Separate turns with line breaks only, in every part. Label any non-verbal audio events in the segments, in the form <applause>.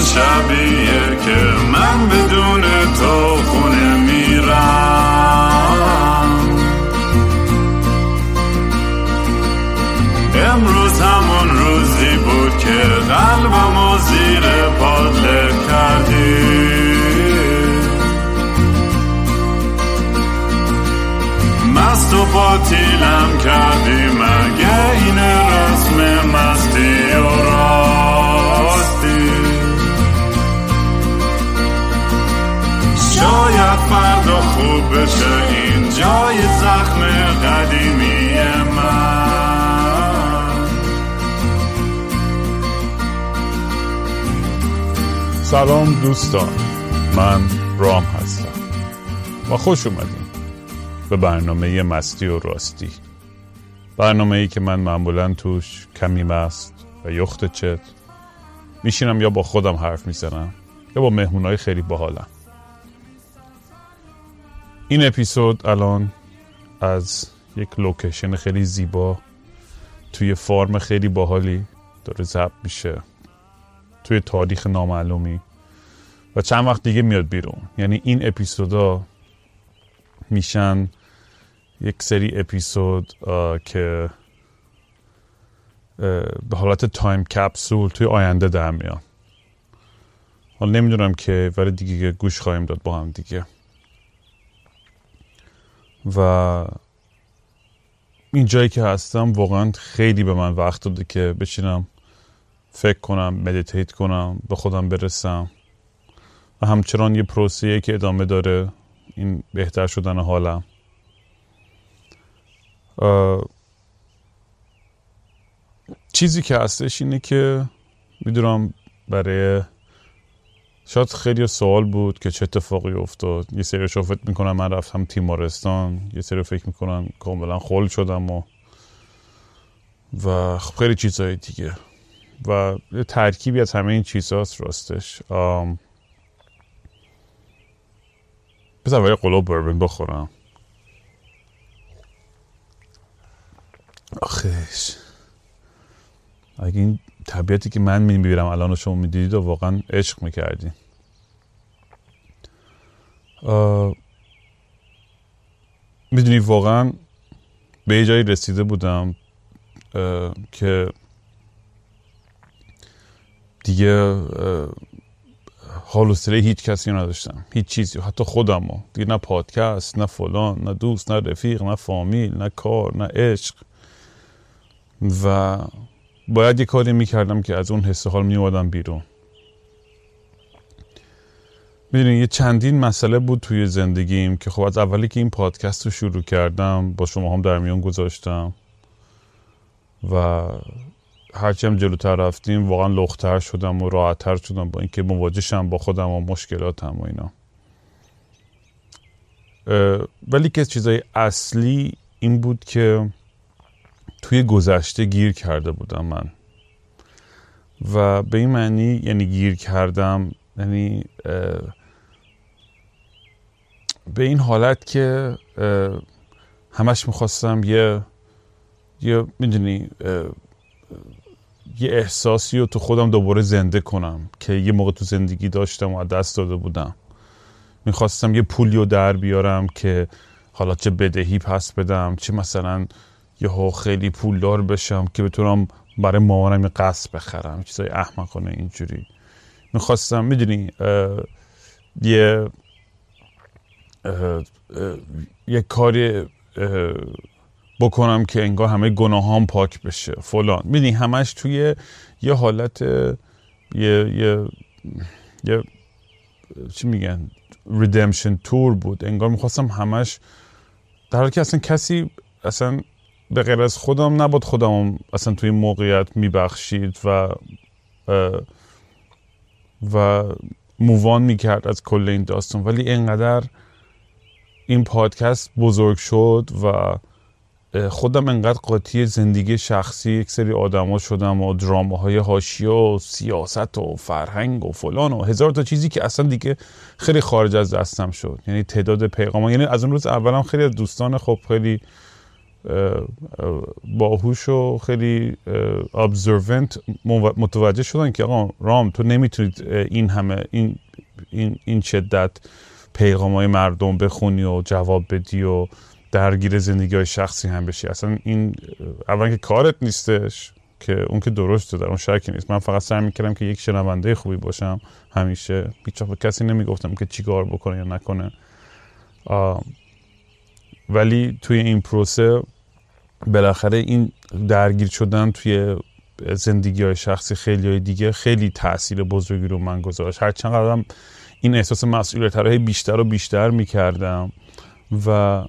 شبیه که من بدون تو
سلام دوستان من رام هستم و خوش اومدیم به برنامه مستی و راستی. برنامه ای که من معمولا توش کمی مست و یخت چت میشینم یا با خودم حرف می‌زنم یا با مهمونهای خیلی باحالم. این اپیزود الان از یک لوکیشن خیلی زیبا توی فارم خیلی باحالی داره ضبط میشه. توی تاریخ نامعلومی. و چند وقت دیگه میاد بیرون. یعنی این اپیزودا میشن یک سری اپیزود که به حالت تایم کپسول توی آینده در میان. حالا نمی‌دونم که ولی دیگه گوش خواهیم داد با هم دیگه. و این جایی که هستم واقعا خیلی به من وقت داده که بشینم فکر کنم مدیتیت کنم به خودم برسم. و همچنان یه پروسیه که ادامه داره این بهتر شدن حالم. چیزی که هستش اینه که می‌دونم برای شاید خیلی سوال بود که چه اتفاقی افتاد. یه سری فکر می‌کنم من رفتم تیمارستان. یه سری فکر می‌کنم کاملا خول شدم و و خیلی چیزهای دیگه. و ترکیبی از همه این چیزهاست راستش. بذار برای قلوب بربن بخورم. آخش اگه این طبیعتی که من میبیرم الان شما می‌دیدید و واقعا عشق می‌کردین. می‌دونی واقعا به یه جایی رسیده بودم که دیگه حال و هیچ کسی نداشتم. هیچ چیزی. حتی خودم ها. دیگه نه پادکست نه فلان نه دوست نه رفیق نه فامیل نه کار نه عشق. و باید یه کاری می‌کردم که از اون حس حال میومدم بیرون. می‌دونی یه چندین مسئله بود توی زندگیم که خب از اولی که این پادکست رو شروع کردم با شما هم در میان گذاشتم و هرچی هم جلوتر رفتیم واقعا لختر شدم و راحتتر شدم با اینکه مواجهشم با خودم و مشکلاتم و اینا. ولی که چیزای اصلی این بود که توی گذشته گیر کرده بودم من. و به این معنی یعنی گیر کردم یعنی به این حالت که همش می‌خواستم یه یه می‌دونی یه احساسی رو تو خودم دوباره زنده کنم که یه موقع تو زندگی داشتم و دست داده بودم. می‌خواستم یه پولی رو در بیارم که حالا چه بدهی پس بدم چه مثلا یه خیلی پولدار بشم که بتونم برای مامانم یه قصد بخرم چیزای احمقانه اینجوری. می‌خواستم می‌دونی یه یه کاری بکنم که انگار همه گناهام پاک بشه. فلان. می‌دونی همش توی یه حالت یه یه یه چی میگن؟ ریدمشن تور بود. انگار می‌خواستم همش در حالی که اصلا کسی اصلا به غیر از خودم نبود خودم اصلا توی موقعیت میبخشید و و مووان می‌کرد از کل این داستان. ولی اینقدر این پادکست بزرگ شد و خودم انقدر قاطی زندگی شخصی یک سری آدما شدم و دراماهای هاشیه و سیاست و فرهنگ و فلان و هزار تا چیزی که اصلا دیگه خیلی خارج از دستم شد. یعنی تعداد پیغام یعنی از اون روز اولم خیلی از دوستان خب خیلی باهوش و خیلی ابزرونت متوجه شدن که آقا رام تو نمی‌تونید این همه این این این شدت پیغام های مردم بخونی و جواب بدی و درگیر زندگی های شخصی هم بشی. اصلا این اول که کارت نیستش که اون که درسته در اون شکی نیست. من فقط سعی می‌کردم که یک شنونده خوبی باشم همیشه. هیچ به کسی نمی‌گفتم که چیکار بکنه یا نکنه. ولی توی این پروسه بالاخره این درگیر شدن توی زندگی های شخصی خیلی های دیگه خیلی تاثیر بزرگی رو من گذاشت. هر چند این احساس مسئولیت بیشتر و بیشتر می‌کردم و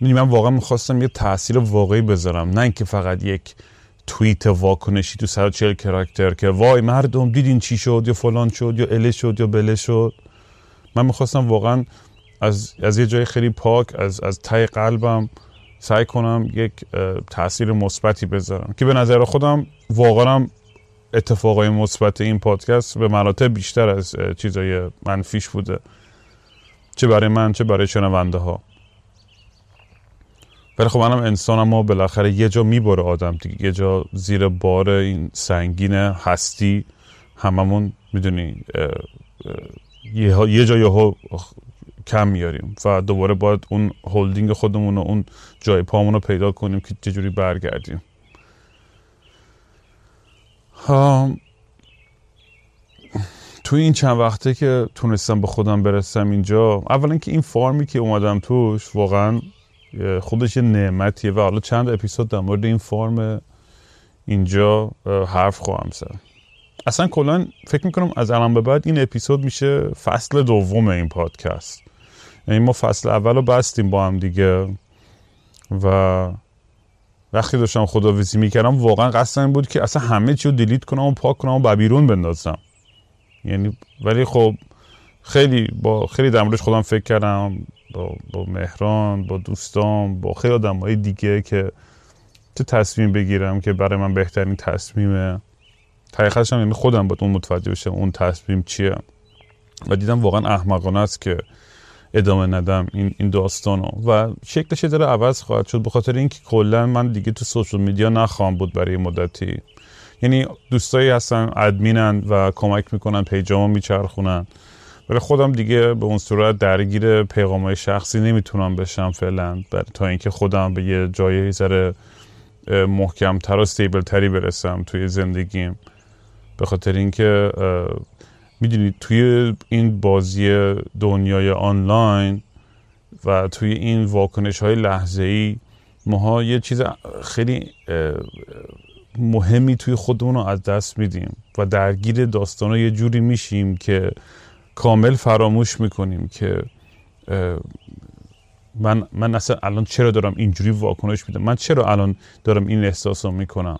من واقعا می‌خواستم یه تاثیر واقعی بذارم. نه اینکه فقط یک توییت واکنشی تو 140 کرکتر که وای مردم دیدین چی شد یا فلان شد یا اله شد یا بله شد. من می‌خواستم واقعا از, از یه جای خیلی پاک از, از تای قلبم سعی کنم یک تاثیر مثبتی بذارم که به نظر خودم واقعا اتفاقای مثبت این پادکست به مراتب بیشتر از چیزای منفیش بوده. چه برای من چه برای شنونده ها. ولی خب منم انسانم ما بالاخره یه جا می‌بره آدم دیگه. یه جا زیر بار این سنگین هستی هممون می‌دونی یه جا یه کم میاریم و دوباره باید اون هولدینگ خودمون و اون جای پامون رو پیدا کنیم که چجوری برگردیم. توی این چند وقته که تونستم به خودم برسم اینجا اولا که این فارمی که اومدم توش واقعا خودش یه نعمتیه و حالا چند اپیزود در مورد این فرم اینجا حرف خواهم زد. اصلا کلا فکر می‌کنم از الان به بعد این اپیزود میشه فصل دوم این پادکست. یعنی ما فصل اول رو بستیم با هم دیگه و وقتی داشتم خداویسی می‌کردم واقعا قصد این بود که اصلا همه چی رو دیلیت کنم و پاک کنم و ببیرون بندازم. یعنی ولی خب خیلی با خیلی در خودم فکر کردم. با, با مهران با دوستان با خیلی آدم های دیگه که چه تصمیم بگیرم که برای من بهترین تصمیمه. حقیقتش یعنی خودم باید اون متوجه بشم اون تصمیم چیه. و دیدم واقعا احمقانه است که ادامه ندم این این داستانو. و شکلش داره عوض خواهد شد به خاطر اینکه کلا من دیگه تو سوشال میدیا نخواهم بود برای مدتی. یعنی دوستایی هستن ادمینن و کمک می‌کنن پیجامو میچرخونن. ولی خودم دیگه به اون صورت درگیر پیغام های شخصی نمی‌تونم بشم فعلا. تا اینکه خودم به یه جای ذره محکمتر و ستیبل تری برسم توی زندگیم. به خاطر اینکه می‌دونید توی این بازی دنیای آنلاین و توی این واکنش های لحظه ای ماها یه چیز خیلی مهمی توی خودمون رو از دست میدیم و درگیر داستان یه جوری میشیم که کامل فراموش می‌کنیم که من من اصلا الان چرا دارم اینجوری واکنش میدم؟ من چرا الان دارم این احساس رو می‌کنم؟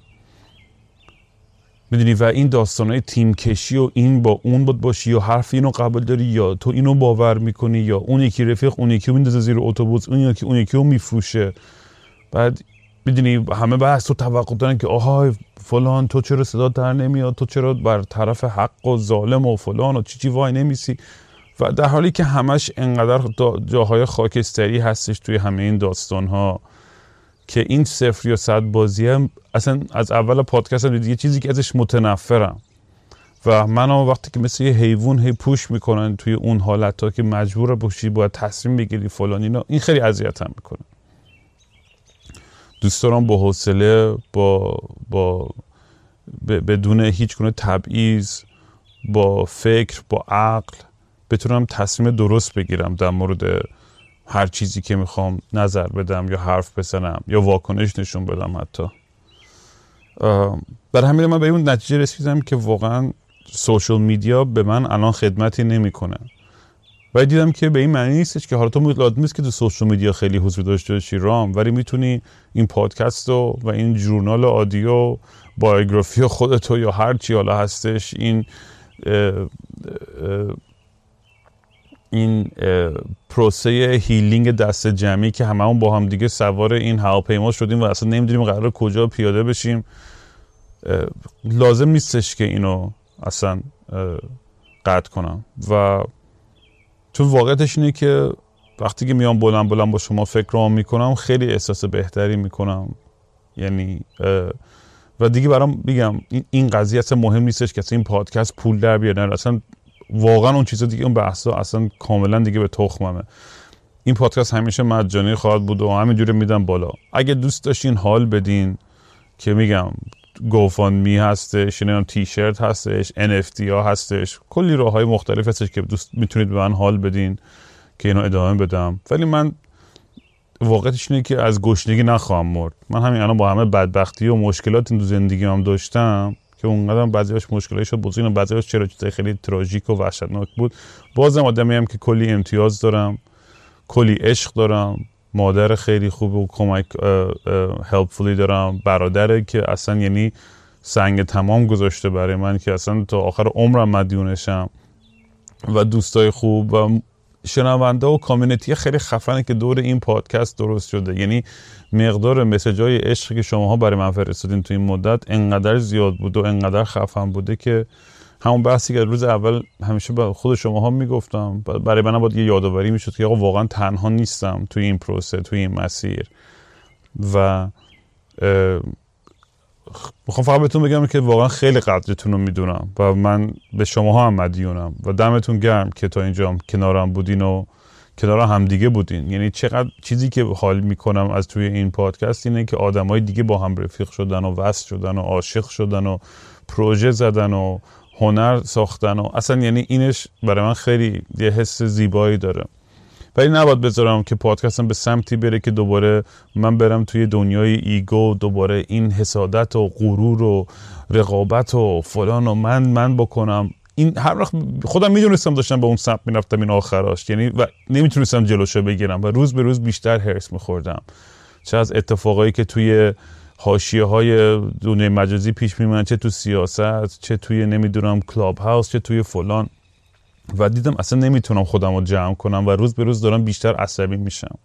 می‌دونی؟ و این داستان های تیم کشی و این با اون بود باشی یا حرف اینو قبول داری یا تو اینو باور می‌کنی یا اون یکی رفیق اون یکی میندازه زیر اتوبوس اون یکی اون یکی رو میفروشه؟ بعد می‌دونی؟ همه بحث تو توقع دارن که آهای فلان تو چرا صدا در نمیاد؟ تو چرا بر طرف حق و ظالم و فلان و چی چی وای نمیسی؟ و در حالی که همش انقدر جاهای خاکستری هستش توی همه این داستان ها که این صفر یا صد بازی هم اصلا از اول پادکست هم یه چیزی که ازش متنفرم. و من وقتی که مثل یه حیوان هی پوش می‌کنن توی اون حالت ها که مجبور باشی باید تصمیم بگیری فلان اینا این خیلی اذیتم می‌کنه. دوست دارم با حوصله با با بدون هیچ گونه تبعیض با فکر با عقل بتونم تصمیم درست بگیرم در مورد هر چیزی که می‌خوام نظر بدم یا حرف بزنم یا واکنش نشون بدم حتی. بر همین من به اون نتیجه رسیدم که واقعا social media به من الان خدمتی نمی‌کنه. و دیدم که به این معنی نیستش که حالا تو لازم نیست که تو social media خیلی حضور داشته باشی رام ولی می‌تونی این پادکست و, و این journal audio بایوگرافی خودتو یا هر چی حالا هستش این این پروسه هیلینگ دست جمعی که هممون با هم دیگه سوار این هواپیما شدیم و اصلا نمی‌دونیم قرار کجا پیاده بشیم لازم نیستش که اینو اصلا قطع کنم. و چون واقعیتش اینه که وقتی که میام بلند بلند با شما فکر رو می‌کنم خیلی احساس بهتری می‌کنم. یعنی و دیگه برام بگم این قضیه اصلا مهم نیستش که این پادکست پول در بیاره اصلا واقعا اون چیزا دیگه اون بحثا اصلا کاملا دیگه به تخممه. این پادکست همیشه مجانی خواهد بود و همینجوری میدم بالا. اگه دوست داشتین حال بدین که میگم گوفان می هستش نمی‌دونم تی شرت هستش NFT ها هستش. کلی راه های مختلف هستش که دوست می‌تونید به من حال بدین که اینو ادامه بدم. ولی من واقعیتش اینه که از گشنگی نخواهم مرد. من همین الان با همه بدبختی و مشکلات تو زندگی هم داشتم که اونقدر بعضیاش مشکلاتی شد. بزرگ و بعضیاش چرا چیزای خیلی تراژیک و وحشتناک بود. بازم آدمی هم که کلی امتیاز دارم کلی عشق دارم. مادر خیلی خوب و کمک هلپفولی دارم. برادره که اصلا یعنی سنگ تمام گذاشته برای من که اصلا تا آخر عمرم مدیونشم و دوستای خوب و شنونده و کامیونیتی خیلی خفنه که دور این پادکست درست شده. یعنی مقدار مسیج های عشقی که شماها برای من فرستادین تو این مدت انقدر زیاد بود و انقدر خفن بوده که همون بحثی که روز اول همیشه به خود شماها می‌گفتم برای من باید یه یادآوری می‌شد که آقا واقعا تنها نیستم توی این پروسه توی این مسیر. و می‌خوام فقط بهتون بگم که واقعا خیلی قدرتون رو می‌دونم و من به شماها هم مدیونم و دمتون گرم که تا اینجا کنارم بودین و کنار هم دیگه بودین. یعنی چقدر چیزی که حال می‌کنم از توی این پادکست اینه که آدمای دیگه با هم رفیق شدن و وصل شدن و عاشق شدن و پروژه زدن و هنر ساختن و اصلا یعنی اینش برای من خیلی یه حس زیبایی داره. ولی نباید بذارم که پادکستم به سمتی بره که دوباره من برم توی دنیای ایگو دوباره این حسادت و غرور و رقابت و فلان و من من بکنم. این هر وقت خودم می‌دونستم داشتم به اون سمت می‌رفتم این آخراش. یعنی و نمی‌تونستم جلوشو بگیرم و روز به روز بیشتر هرس میخوردم. چه از اتفاقایی که توی حاشیه های دنیای مجازی پیش میمونن چه تو سیاست چه توی نمی‌دونم کلاب هاوس چه توی فلان. و دیدم اصلا نمی‌تونم خودم رو جمع کنم و روز به روز دارم بیشتر عصبی میشم.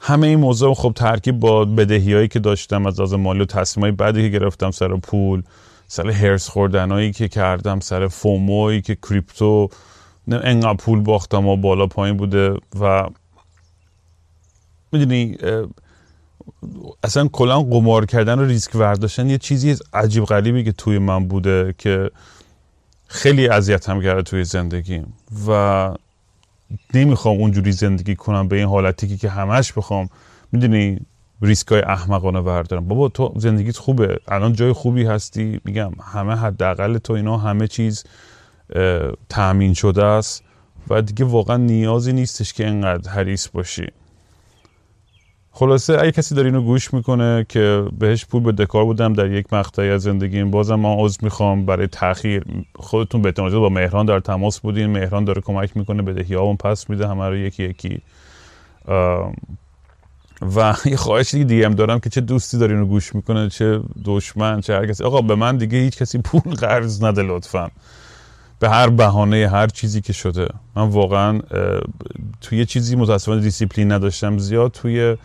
همه این موضوع خب ترکیب با بدهی هایی که داشتم از از مالی و بعدی که گرفتم سر پول سر هرس خوردنهایی که کردم سر فوموی که کریپتو انقدر پول باختم و بالا پایین بوده و می‌دونی اصلا کلا قمار کردن و ریسک ورداشتن یه چیزی عجیب غریبی که توی من بوده که خیلی اذیتم کرده توی زندگیم. و نمی‌خوام اونجوری زندگی کنم به این حالتی که همش بخوام. می‌دونی ریسک های احمقانه بردارم. بابا تو زندگیت خوبه. الان جای خوبی هستی. میگم همه حداقل تو اینا همه چیز تأمین شده است. و دیگه واقعا نیازی نیستش که اینقدر حریص باشی. خلاصه اگه کسی داره اینو گوش می‌کنه که بهش پول به دکار بودم در یک مقطعی از زندگیم بازم من عذر می‌خوام برای تاخیر خودتون به با مهران در تماس بودین. مهران داره کمک می‌کنه بدهی اون پس میده همه رو یکی یکی. و یه خواهش دیگه دیم دارم که چه دوستی داره اینو گوش می‌کنه چه دشمن چه هر کسی. آقا به من دیگه هیچ کسی پول قرض نده لطفا. به هر بهانه هر چیزی که شده. من واقعا توی چیزی متاسفانه دیسیپلین نداشتم. زیاد توی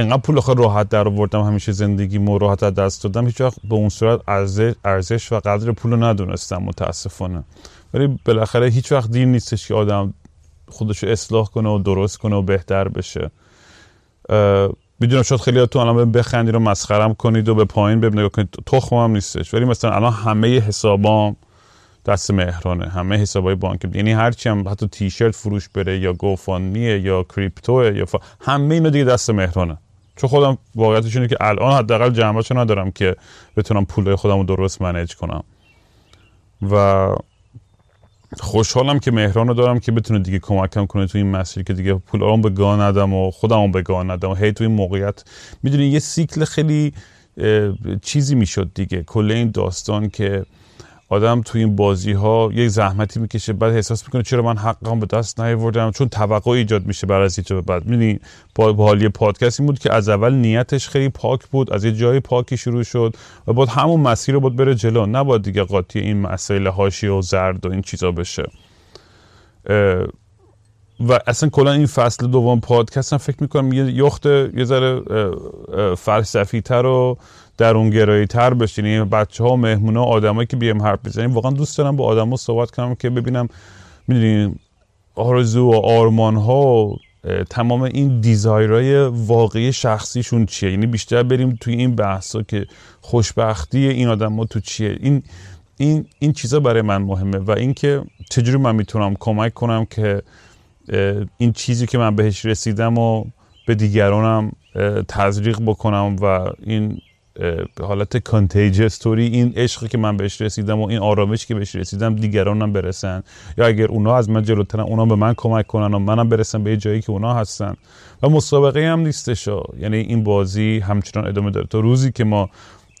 انقدر پول آخر راحت در آوردم همیشه زندگی مو راحت از دست دادم. هیچ وقت به اون صورت ارزش و قدر پول رو ندونستم متاسفانه. ولی بالاخره هیچ وقت دیر نیستش که آدم خودش رو اصلاح کنه و درست کنه و بهتر بشه. می‌دونم شاید خیلی تو الان بخندید و مسخرم کنید و به پایین ببینید کنید تخمم نیستش. ولی مثلا الان همه حسابام دست مهرانه. همه حسابای بانک. یعنی هرچی هم حتی تیشرت فروش بره یا گوفانمیه یا کریپتو یا همه اینا دیگه دست مهرانه. چون خودم واقعیتش اینه که الان حداقل جمعشو ندارم که بتونم پولای خودم رو درست منیج کنم. و خوشحالم که مهران رو دارم که بتونه دیگه کمکم کنه تو این مسیر که دیگه پول به گاه ندم و خودم به گاه ندم. و هی تو این موقعیت می‌دونی یه سیکل خیلی چیزی می‌شد دیگه. کل این داستان که آدم تو این بازی ها یک زحمتی می‌کشه بعد احساس می‌کنه چرا من حقم به دست نیاوردم؟ چون توقع ایجاد میشه برای از به بعد. می‌دونی با حالی پادکستی بود که از اول نیتش خیلی پاک بود از یه جای پاکی شروع شد و بعد همون مسیر رو بود بره جلو. نباید دیگه قاطی این مسائل هاشی و زرد و این چیزا بشه. و اصلا کلا این فصل دوم پادکست فکر می‌کنم یه یخت یه ذره فلسفی تر و درون گرایی تر بشین یعنی بچه ها و مهمون که بیام حرف بزنیم واقعا دوست دارم با ها صحبت کنم که ببینم می‌دونیم آرزو و آرمان ها تمام این دیزایرهای واقعی شخصیشون چیه؟ یعنی بیشتر بریم توی این بحثا که خوشبختی این آدم ها تو چیه؟ این این این چیزا برای من مهمه و اینکه چجوری من می‌تونم کمک کنم که این چیزی که من بهش رسیدم و به دیگرانم تزریق بکنم و این حالت کانتیجس توری این عشقی که من بهش رسیدم و این آرامشی که بهش رسیدم دیگرانم برسن. یا اگر اونا از من جلوترن اونا به من کمک کنن و منم برسم به جایی که اونا هستن. و مسابقه هم نیستش یعنی این بازی همچنان ادامه داره. تا روزی که ما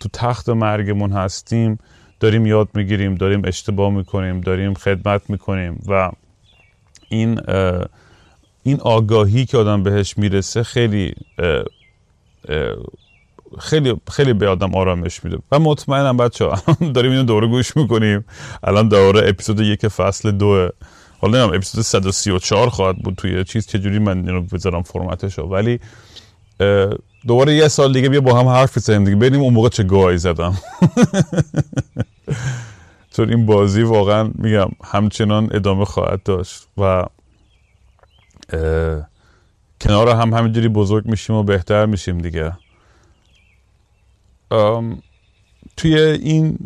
تو تخت مرگمون هستیم داریم یاد می‌گیریم داریم اشتباه می‌کنیم داریم خدمت می‌کنیم و این این آگاهی که آدم بهش می‌رسه خیلی خیلی خیلی به آدم آرامش میده. و مطمئنم بچه ها <laughs> داریم اینو دوره گوش می‌کنیم. الان دوره اپیزود یک فصل دوه. حالا نمیم اپیزود 134 خواهد بود توی چیز. چجوری من اینو بذارم فرمتشو؟ ولی دوباره یه سال دیگه بیا با هم حرف بزنیم دیگه. بریم اون موقع چه گاهی زدم. <laughs> چون این بازی واقعا میگم همچنان ادامه خواهد داشت و کنار هم همینجوری بزرگ میشیم و بهتر میشیم دیگه. توی این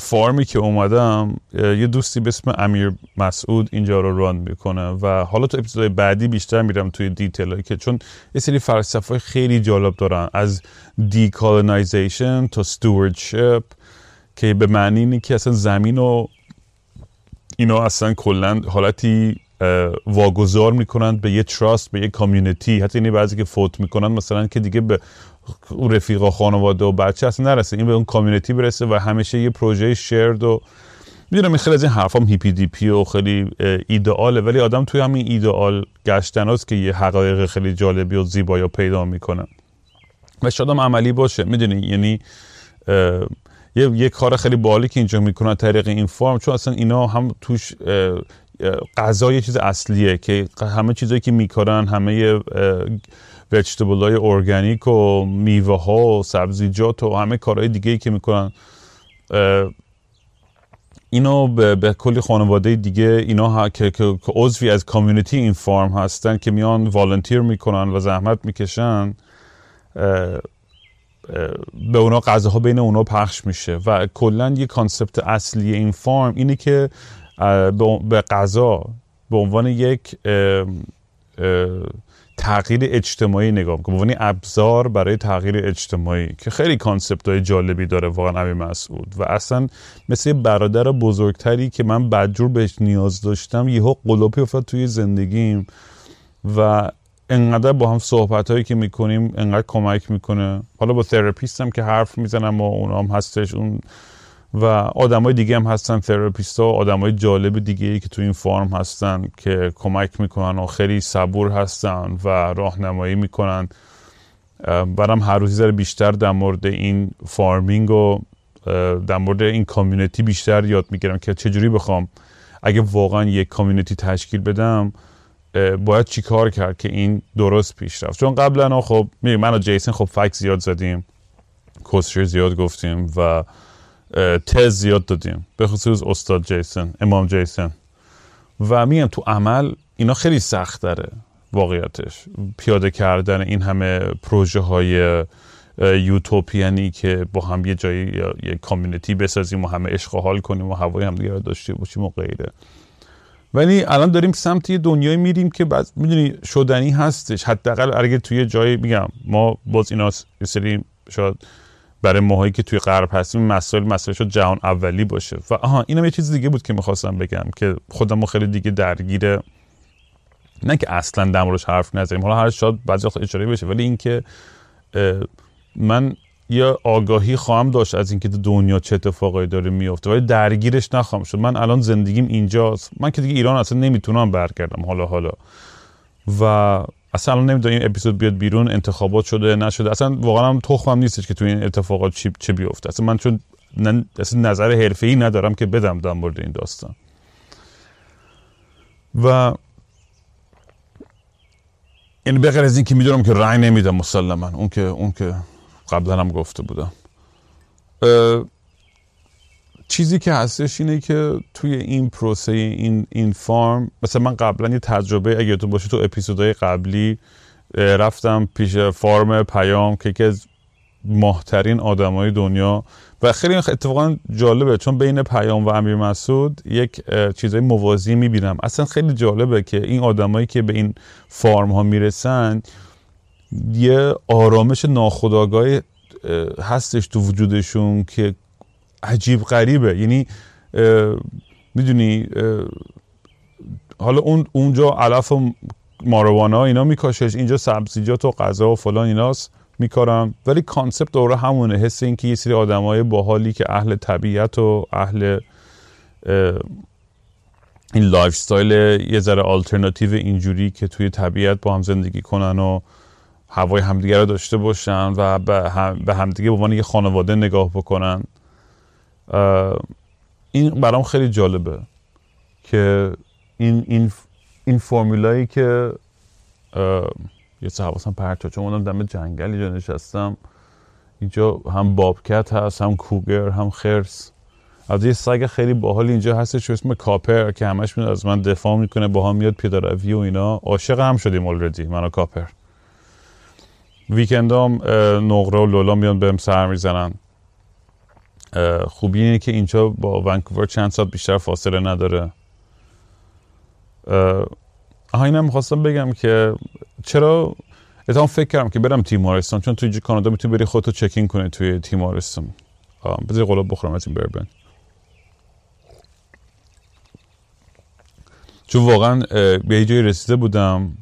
farm ی که اومدم یه دوستی به اسم امیر مسعود اینجا رو run می‌کنه و حالا تو اپیزود بعدی بیشتر میرم توی detail که چون یه سری فلسفه خیلی جالب دارن از decolonization تا stewardship که به معنی اینه که اصلا زمین و اینا اصلا کلا حالتی واگذار می‌کنند به یه trust به یه community حتی اینی بعضی که فوت می‌کنن مثلا که دیگه به رفیقا خانواده و بچه اصلا نرسه. این به اون کامیونیتی برسه و همیشه یه پروژه شرد و می‌دونم این خیلی از این حرفام هیپی دی پی و خیلی ایدئاله. ولی آدم توی همین ایدئال گشتن هست که یه حقایق خیلی جالبی و زیبایی پیدا می‌کنه. و شاید هم عملی باشه. می‌دونی؟ یعنی یه, یه کار خیلی بالی که اینجا می‌کنن طریق این فرم. چون اصلا اینا هم توش غذا یه چیز اصلیه که همه چیزایی که می‌کنن همه vegetable های ارگانیک و میوه ها و سبزیجات و همه کارهای دیگه که می‌کنن. اینو به, به کلی خانواده دیگه اینا ها که, که, عضوی از community این farm هستن که میان volunteer می‌کنن و زحمت می‌کشن به اونا غذاها بین اونا پخش میشه و کلا یه concept اصلی این farm اینه که به غذا به عنوان یک تغییر اجتماعی نگاه می‌کنم. به عنوان ابزار برای تغییر اجتماعی که خیلی concept های جالبی داره واقعا امیر مسعود. و اصلا مثل برادر بزرگتری که من بدجور بهش نیاز داشتم یهو قلوپی افتاد توی زندگیم و انقدر با هم صحبت هایی که می‌کنیم انقدر کمک می‌کنه. حالا با therapist م که حرف می‌زنم و اونام هستش اون و آدمای دیگه هم هستن therapist ها آدمای جالب دیگه ای که تو این farm هستن که کمک می‌کنن و خیلی صبور هستن و راهنمایی می‌کنن. برام هر روزی بیشتر در مورد این farming و در مورد این community بیشتر یاد می‌گیرم که چجوری بخوام اگه واقعا یک community تشکیل بدم باید چی کار کرد که این درست پیش رفت. چون قبلا خب من و جیسن خب فکس زیاد زدیم کسشر زیاد گفتیم و تز زیاد دادیم. به خصوص استاد جیسن امام جیسن. و میگم تو عمل اینا خیلی سخت داره واقعیتش. پیاده کردن این همه پروژه های یوتوپیانی که با هم یه جایی یه کامیونیتی بسازیم و همه عشق حال کنیم و هوای هم دیگه داشته باشیم و غیره. ولی الان داریم سمت یه دنیای میریم که بعد می‌دونی شدنی هستش. حداقل اگه توی جایی میگم ما باز اینا سری شاید برای ماهایی که توی غرب هستیم مسائل مسئله شد جهان اولی باشه. و آها اینم یه چیز دیگه بود که می‌خواستم بگم که خودم خیلی دیگه درگیره نه که اصلا در موردش حرف نزنیم. حالا هر شاید بعضی وقت اشاره بشه ولی اینکه من یه آگاهی خواهم داشت از اینکه دنیا چه اتفاقایی داره میفته ولی درگیرش نخواهم شد. من الان زندگیم اینجاست. من که دیگه ایران اصلا نمی‌تونم برگردم حالا حالا. و اصلا نمی‌دونم این اپیزود بیاد بیرون انتخابات شده نشده. اصلا واقعا هم تخمم نیستش که تو این اتفاقات چی چه بیفته. اصلا من چون اصلا نظر حرفه‌ای ندارم که بدم در مورد این داستان. و این بغیر از این که می‌دونم که رأی نمیدم مسلما. اون که اون که قبلا هم گفته بودم. چیزی که هستش اینه که توی این پروسه این این فارم مثلا من قبلا یه تجربه اگه تو باشه تو اپیزودهای قبلی رفتم پیش فارم پیام که یکی از ماهترین آدمای دنیا و خیلی اتفاقا جالبه چون بین پیام و امیر مسعود یک چیزای موازی می‌بینم. اصلا خیلی جالبه که این آدمایی که به این فارم ها می‌رسن یه آرامش ناخودآگاه هستش تو وجودشون که عجیب غریبه. یعنی می‌دونی حالا اون اونجا علف و ماریجوانا اینا میکاشش اینجا سبزیجات و غذا و فلان ایناست میکارم. ولی concept دوره همونه حس این که یه سری آدمای باحالی که اهل طبیعت و اهل این lifestyle یه ذره آلترناتیو اینجوری که توی طبیعت با هم زندگی کنن و هوای همدیگه رو داشته باشن و به همدیگه به عنوان یه خانواده نگاه بکنن. این برام خیلی جالبه که این این این فرمولایی که یه چه حواسم پرت چون اونم دم جنگل اینجا نشستم. اینجا هم بابکت هست هم کوگر هم خرس. از یه سگ خیلی باحال اینجا هستش اسم کاپر که همش میاد از من دفاع می‌کنه با هم میاد پیاده روی و اینا. عاشق هم شدیم اولردی من و کاپر. ویکندام نقره و لولا میان بهم سر می‌زنن. خوبی اینه که اینجا با ونکوور چند ساعت بیشتر فاصله نداره. آها اینم می‌خواستم بگم که چرا اتفاقا فکر کردم که برم تیمارستان چون توی کانادا می‌تونی بری خودتو چکین کنی توی تیمارستان بذاری قلاب بخورم از این بربن چون واقعا به جایی رسیده بودم.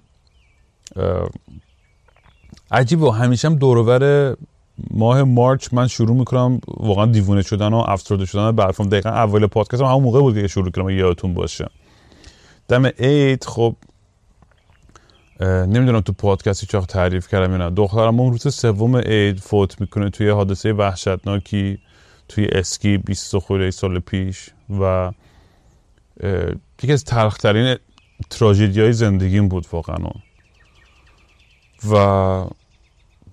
عجیب و همیشه هم دورور ماه مارچ من شروع می‌کنم واقعا دیوونه شدن و افسرده شدن برفام دقیقا اول پادکست هم همون موقع بود که شروع کردم یادتون باشه. دم عید خب نمی‌دونم تو پادکستی چاق تعریف کردم یا نه. دخترم اون روز سوم عید فوت می‌کنه توی حادثه وحشتناکی توی اسکی 20 خورده سال پیش و یکی از تلخترین تراژدی های زندگیم بود واقعا. و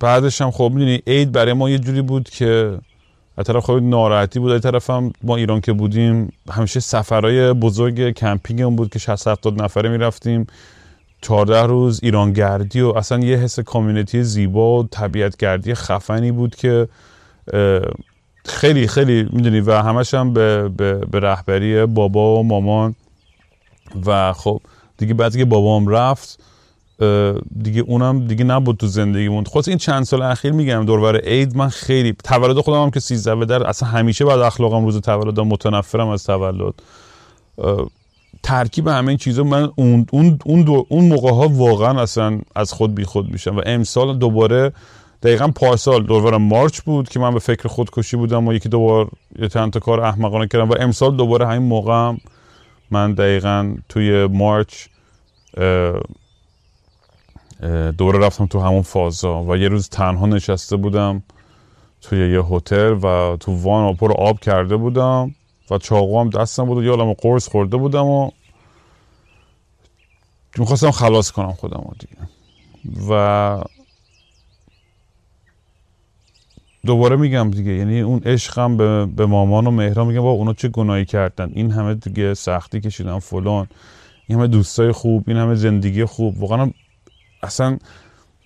بعدش هم خب می‌دونی عید برای ما یه جوری بود که از طرف خب ناراحتی بود از طرف هم ما ایران که بودیم همیشه سفرهای بزرگ کمپینگ هم بود که 60 70 نفره می‌رفتیم. 14 روز ایران گردی و اصلا یه حس کامیونیتی زیبا و طبیعت گردی خفنی بود که خیلی خیلی می‌دونی و همش هم به, به, به رهبری بابا و مامان و خب دیگه بعد که بابام رفت دیگه اونم دیگه نبود تو زندگیمون خود این چند سال اخیر میگم دوربر عید من خیلی تولد خودم هم که 13 به در اصلا همیشه بعد اخلاقم روز تولد متنفرم از تولد. ترکیب همه این چیزا من اون اون اون, اون موقع ها واقعا اصلا از خود بی خود میشم. و امسال دوباره دقیقا پارسال دوربر مارچ بود که من به فکر خودکشی بودم و یکی دوبار یه چند تا کار احمقانه کردم. و امسال دوباره همین موقع هم من دقیقا توی مارچ دوره رفتم تو همون فازا و یه روز تنها نشسته بودم توی یه هتل و تو وان پر آب کرده بودم و چاقو هم دستم بود و یالم قرص خورده بودم و می‌خواستم خلاص کنم خودم دیگه. و دوباره میگم دیگه یعنی اون عشقم به, به مامان و مهران میگم با اونا چه گناهی کردن؟ این همه دیگه سختی کشیدن فلان این همه دوستای خوب این همه زندگی خوب. واقعا اصلا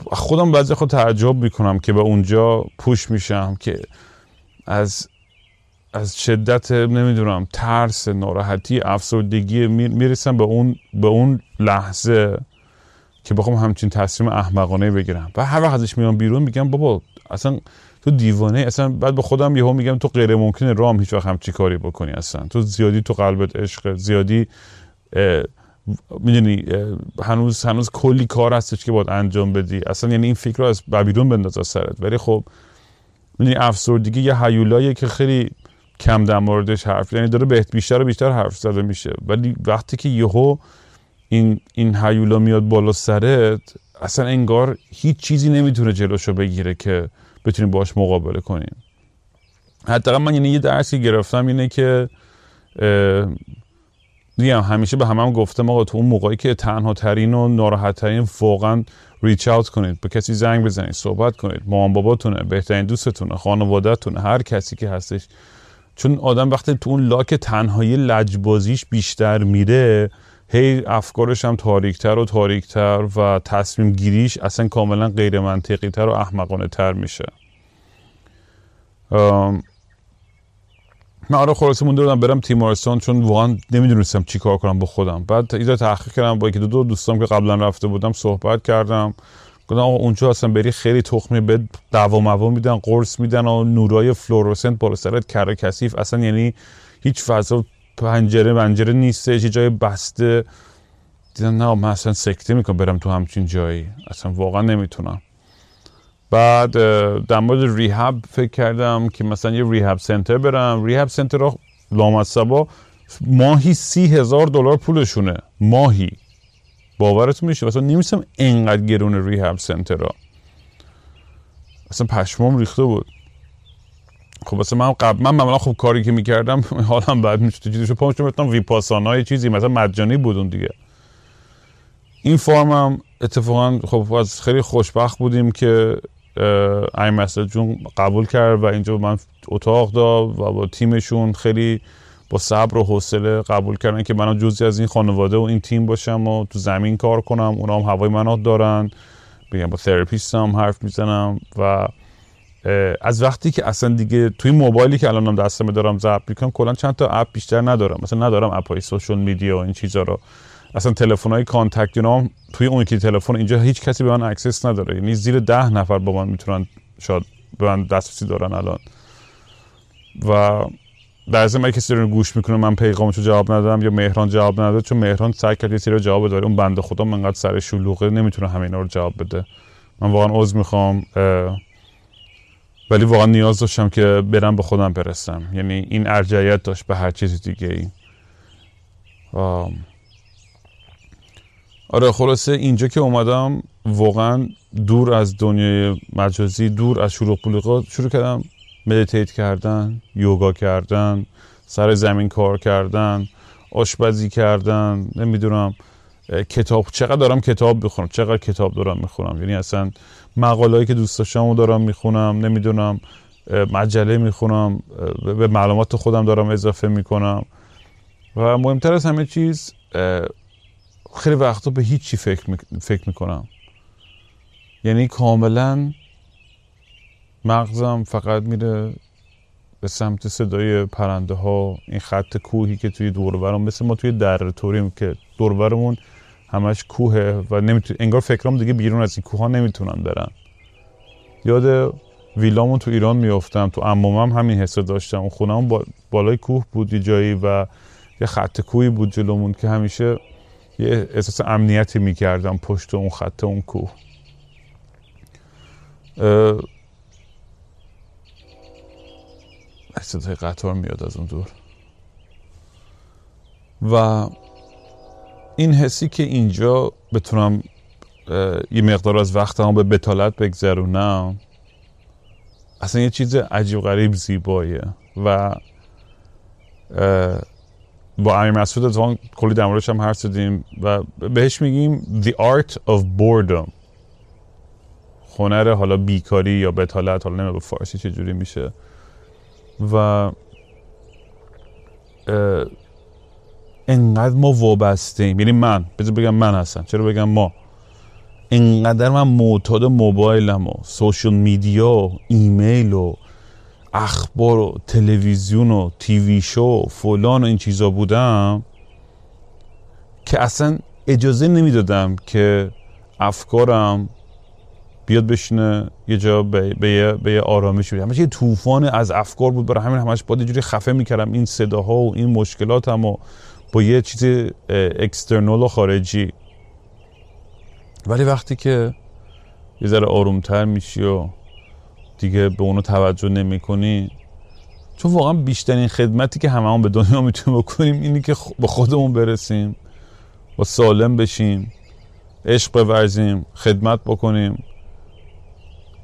خودم بعضی خود تعجب می‌کنم که به اونجا پوش میشم که از از شدت نمی‌دونم ترس ناراحتی افسردگی می‌رسم به اون به اون لحظه که بخوام همچین تصمیم احمقانه بگیرم. و هر وقت ازش میام بیرون میگم بابا اصلا تو دیوانه اصلا بعد به خودم یهو میگم تو غیر ممکنه رام هیچ وقت همچی کاری بکنی؟ اصلا تو زیادی تو قلبت عشق زیادی می‌دونی هنوز هنوز کلی کار هستش که باید انجام بدی. اصلا یعنی این فکر رو از بیرون بنداز از سرت. ولی خب می‌دونی افسردگی یه حیولاییه که خیلی کم در موردش حرف یعنی داره بهت بیشتر و بیشتر حرف زده میشه. ولی وقتی که یهو این این هیولا میاد بالا سرت اصلا انگار هیچ چیزی نمی‌تونه جلوشو بگیره که بتونیم باش مقابله کنیم حتی من یعنی یه درسی گرفتم اینه که میگم همیشه به همه هم گفتم آقا تو اون موقعی که تنها ترین و ناراحت ترین واقعا ریچ اوت کنید به کسی زنگ بزنید صحبت کنید مامان باباتونه بهترین دوستتونه خانوادهتونه هر کسی که هستش. چون آدم وقتی تو اون لاک تنهایی لجبازیش بیشتر میره هی افکارش هم تاریکتر و تاریکتر و تصمیم گیریش اصلا کاملا غیر منطقی تر و احمقانه تر میشه من آره خلاصه مونده بودم برم تیمارستان چون واقعا نمی‌دونستم چی کار کنم با خودم. بعد ایده تحقیق کردم با یکی دو, دو دوستام که قبلا رفته بودم صحبت کردم. گفتم آقا اونجا اصلا بری خیلی تخمی به دوا موا میدن قرص میدن و نورای فلوروسنت بالا سرت کره کثیف. اصلا یعنی هیچ فضا پنجره منجره نیستش یه جای بسته. دیدم نه من اصلا سکته می‌کنم برم تو همچین جایی. اصلا واقعا نمی‌تونم. بعد در مورد ریهب فکر کردم که مثلا یه ریهب سنتر برم. ریهب سنتر رو لامصبا ماهی سی هزار دلار پولشونه. ماهی. باورتون میشه؟ مثلا نمیستم انقدر گرون ریهب سنتر را اصلا پشمام ریخته بود. خب مثلا من قبل من معمولا خب کاری که می‌کردم <laughs> حالم بعد می‌شد. چیزیشو پامشو می‌تونم ویپاسانا چیزی مثلا مجانی بود دیگه. این فرم هم اتفاقا خب از خیلی خوشبخت بودیم که ای مسجد جون قبول کرد و اینجا من اتاق داد و با تیمشون خیلی با صبر و حوصله قبول کردن که منم جزی از این خانواده و این تیم باشم و تو زمین کار کنم. اونا هم هوای منو دارن. بگم با therapist هم حرف می‌زنم و از وقتی که اصلا دیگه توی موبایلی که الانم دستم دارم ضبط می‌کنم کلا چند تا app بیشتر ندارم. مثلا ندارم app های social media و این چیزا رو. اصلا تلفن های contact اینا توی اون یکی تلفن اینجا هیچ کسی به من access نداره. یعنی زیر ده نفر با من می‌تونن شاید به من دسترسی دارن الان. و در ضمن کسی گوش می‌کنه من پیغامشو جواب ندادم یا مهران جواب نداد چون مهران سعی کرد یه سری جواب بده. اون بنده خدا من انقدر سر شلوغه نمی‌تونه همه اینا رو جواب بده. من واقعا عذر می‌خوام ولی واقعا نیاز داشتم که برم به خودم برسم. یعنی این ارجعیت داشت به هر چیز دیگه ای آره خلاصه اینجا که اومدم واقعا دور از دنیای مجازی دور از شروع بلوغات شروع کردم مدیتیت کردن یوگا کردن سر زمین کار کردن آشپزی کردن نمی‌دونم کتاب چقدر دارم کتاب بخونم چقدر کتاب دارم می‌خونم. یعنی اصلا مقالهایی که دوست داشتم دارم می‌خونم نمی‌دونم مجله می‌خونم به معلومات خودم دارم اضافه می‌کنم. و مهمتر از همه چیز خیلی وقتا به هیچی فکر, می... فکر می‌کنم. یعنی کاملا مغزم فقط میره به سمت صدای پرنده ها این خط کوهی که توی دورورم مثل ما توی در توریم که دورورمون همش کوهه و نمیتون انگار فکرام دیگه بیرون از این کوه ها نمی‌تونن برن. یاد ویلامون تو ایران میافتم تو امامم همین حسه داشتم. اون خونم با... بالای کوه بود یه جایی و یه خط کوهی بود جلومون که همیشه یه احساس امنیتی می‌کردم پشت اون خط اون کوه. صدای قطار میاد از اون دور. و این حسی که اینجا بتونم یه مقدار از وقتم به بتالت بگذرونم اصلا یه چیز عجیب غریب زیباییه. و با امیر مسعود اتفاقا کلی در موردش هم حرف زدیم و بهش میگیم the art of boredom. هنر حالا بیکاری یا بتالت حالا نمی‌دونم به فارسی چجوری میشه. و انقدر ما وابسته ایم یعنی من بذار بگم من هستم. چرا بگم ما؟ انقدر من معتاد موبایلم و social media و ایمیل و اخبار و تلویزیون و TV show و فلان و این چیزا بودم که اصلا اجازه نمی‌دادم که افکارم بیاد بشینه یه جا به, به یه, به یه آرامش همش یه طوفان از افکار بود. برای همین همش باید جوری خفه می‌کردم. این صداها و این مشکلاتم و با یه چیز اکسترنال و خارجی. ولی وقتی که یه ذره آرومتر میشی و دیگه به اونو توجه نمی کنی چون واقعا بیشترین خدمتی که هممون به دنیا می‌تونیم بکنیم اینی که با خودمون برسیم با سالم بشیم عشق بورزیم خدمت بکنیم.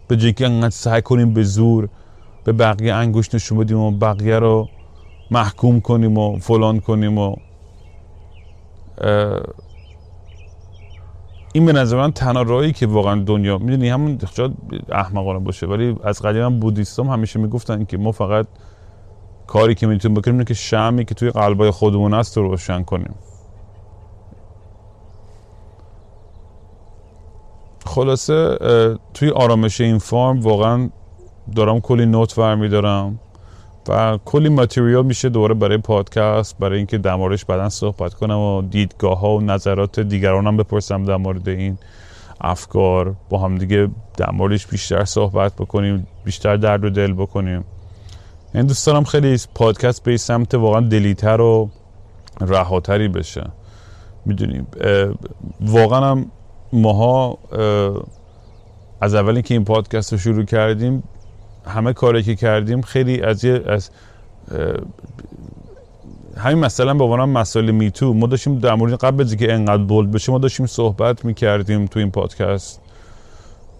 به جایی که انقدر سعی کنیم به زور به بقیه انگوش نشون بدیم و بقیه رو محکوم کنیم و فلان کنیم و این به نظر من تنها راهی که واقعا دنیا می‌دونی همون شاید احمقانه باشه ولی از قدیم هم بودیستم همیشه می‌گفتن که ما فقط کاری که می‌تونیم بکنیم اینه که شمی که توی قلبای خودمون هست رو روشن کنیم. خلاصه توی آرامش این فارم واقعا دارم کلی نوت برمیدارم. و کلی ماتریال میشه دوباره برای پادکست برای اینکه در موردش بعدا صحبت کنم و دیدگاه ها و نظرات دیگرانم بپرسم در مورد این افکار. با هم دیگه در موردش بیشتر صحبت بکنیم بیشتر درد و دل بکنیم. این دوست دارم خیلی پادکست به سمت واقعا دلیتر و رهاتری بشه. می‌دونیم. واقعا هم ماها از اولی که این پادکست رو شروع کردیم همه کاری که کردیم خیلی از یه از همین مثلا به عنوان مسائل میتو ما داشتیم در مورد قبل که انقدر بولد بشه ما داشتیم صحبت می‌کردیم تو این پادکست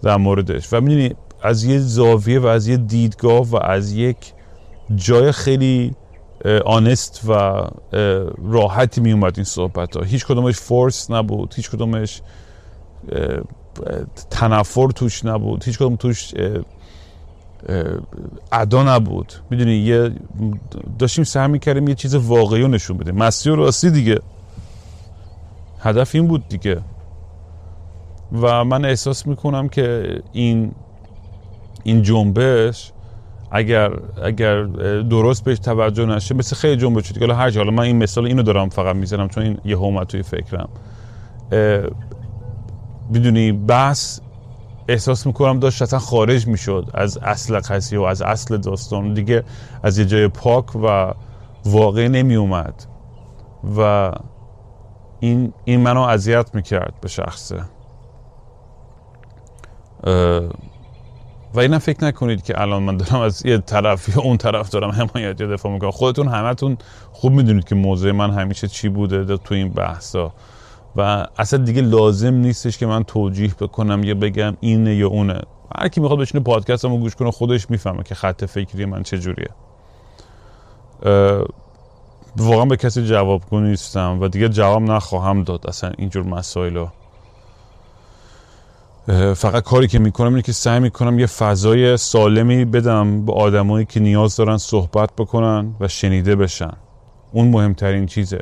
در موردش. و می‌دونی از یه زاویه و از یه دیدگاه و از یک جای خیلی آنست و راحتی می اومد این صحبت ها هیچ کدومش فورس نبود هیچ کدومش تنفر توش نبود هیچ کدوم توش ادا نبود. می‌دونی یه داشتیم سعی می‌کردیم یه چیز واقعی رو نشون بدیم. مسیح راستی دیگه. هدف این بود دیگه. و من احساس می‌کنم که این این جنبش اگر اگر درست بهش توجه نشه مثل خیلی جنبش شد حالا هر حالا من این مثال اینو دارم فقط می‌زنم چون این یه اومد توی فکرم بدونی بحث احساس می‌کنم داشت اصلا خارج می‌شد از اصل قضیه و از اصل داستان. دیگه از یه جای پاک و واقع نمی اومد و این, این منو اذیت می‌کرد به شخصه. و اینم فکر نکنید که الان من دارم از یه طرف یا اون طرف دارم حمایت یا دفاع می‌کنم. خودتون همتون خوب می‌دونید که موضوع من همیشه چی بوده تو این بحثا. و اصلا دیگه لازم نیستش که من توجیه بکنم یا بگم اینه یا اونه. هر کی می‌خواد بشینه پادکستمو گوش کنه خودش می‌فهمه که خط فکری من چجوریه. واقعا به کسی جوابگو نیستم و دیگه جواب نخواهم داد. اصلا اینجور مسائل فقط کاری که می‌کنم اینه که سعی می‌کنم یه فضای سالمی بدم به آدمایی که نیاز دارن صحبت بکنن و شنیده بشن. اون مهمترین چیزه.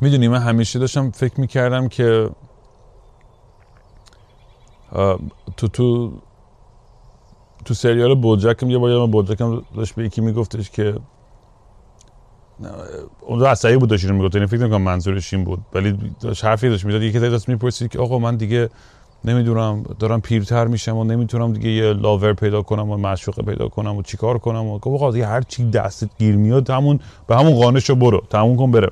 می‌دونی من همیشه داشتم فکر می‌کردم که تو تو تو سریال بوجکم یه بار بوجکم داشت به یکی میگفتش که اون عصبی بود داشت می‌گفت یعنی فکر نکنم منظورش این بود ولی داشت حرفی داشت می‌داد یکی داشت می‌پرسید که آقا من دیگه نمی‌دونم دارم پیرتر میشم و نمی‌تونم دیگه یه لاور پیدا کنم و معشوقه پیدا کنم و چیکار کنم و آقا دیگه هر چی دستت گیر میاد همون به همون قانشو برو تموم کن بره.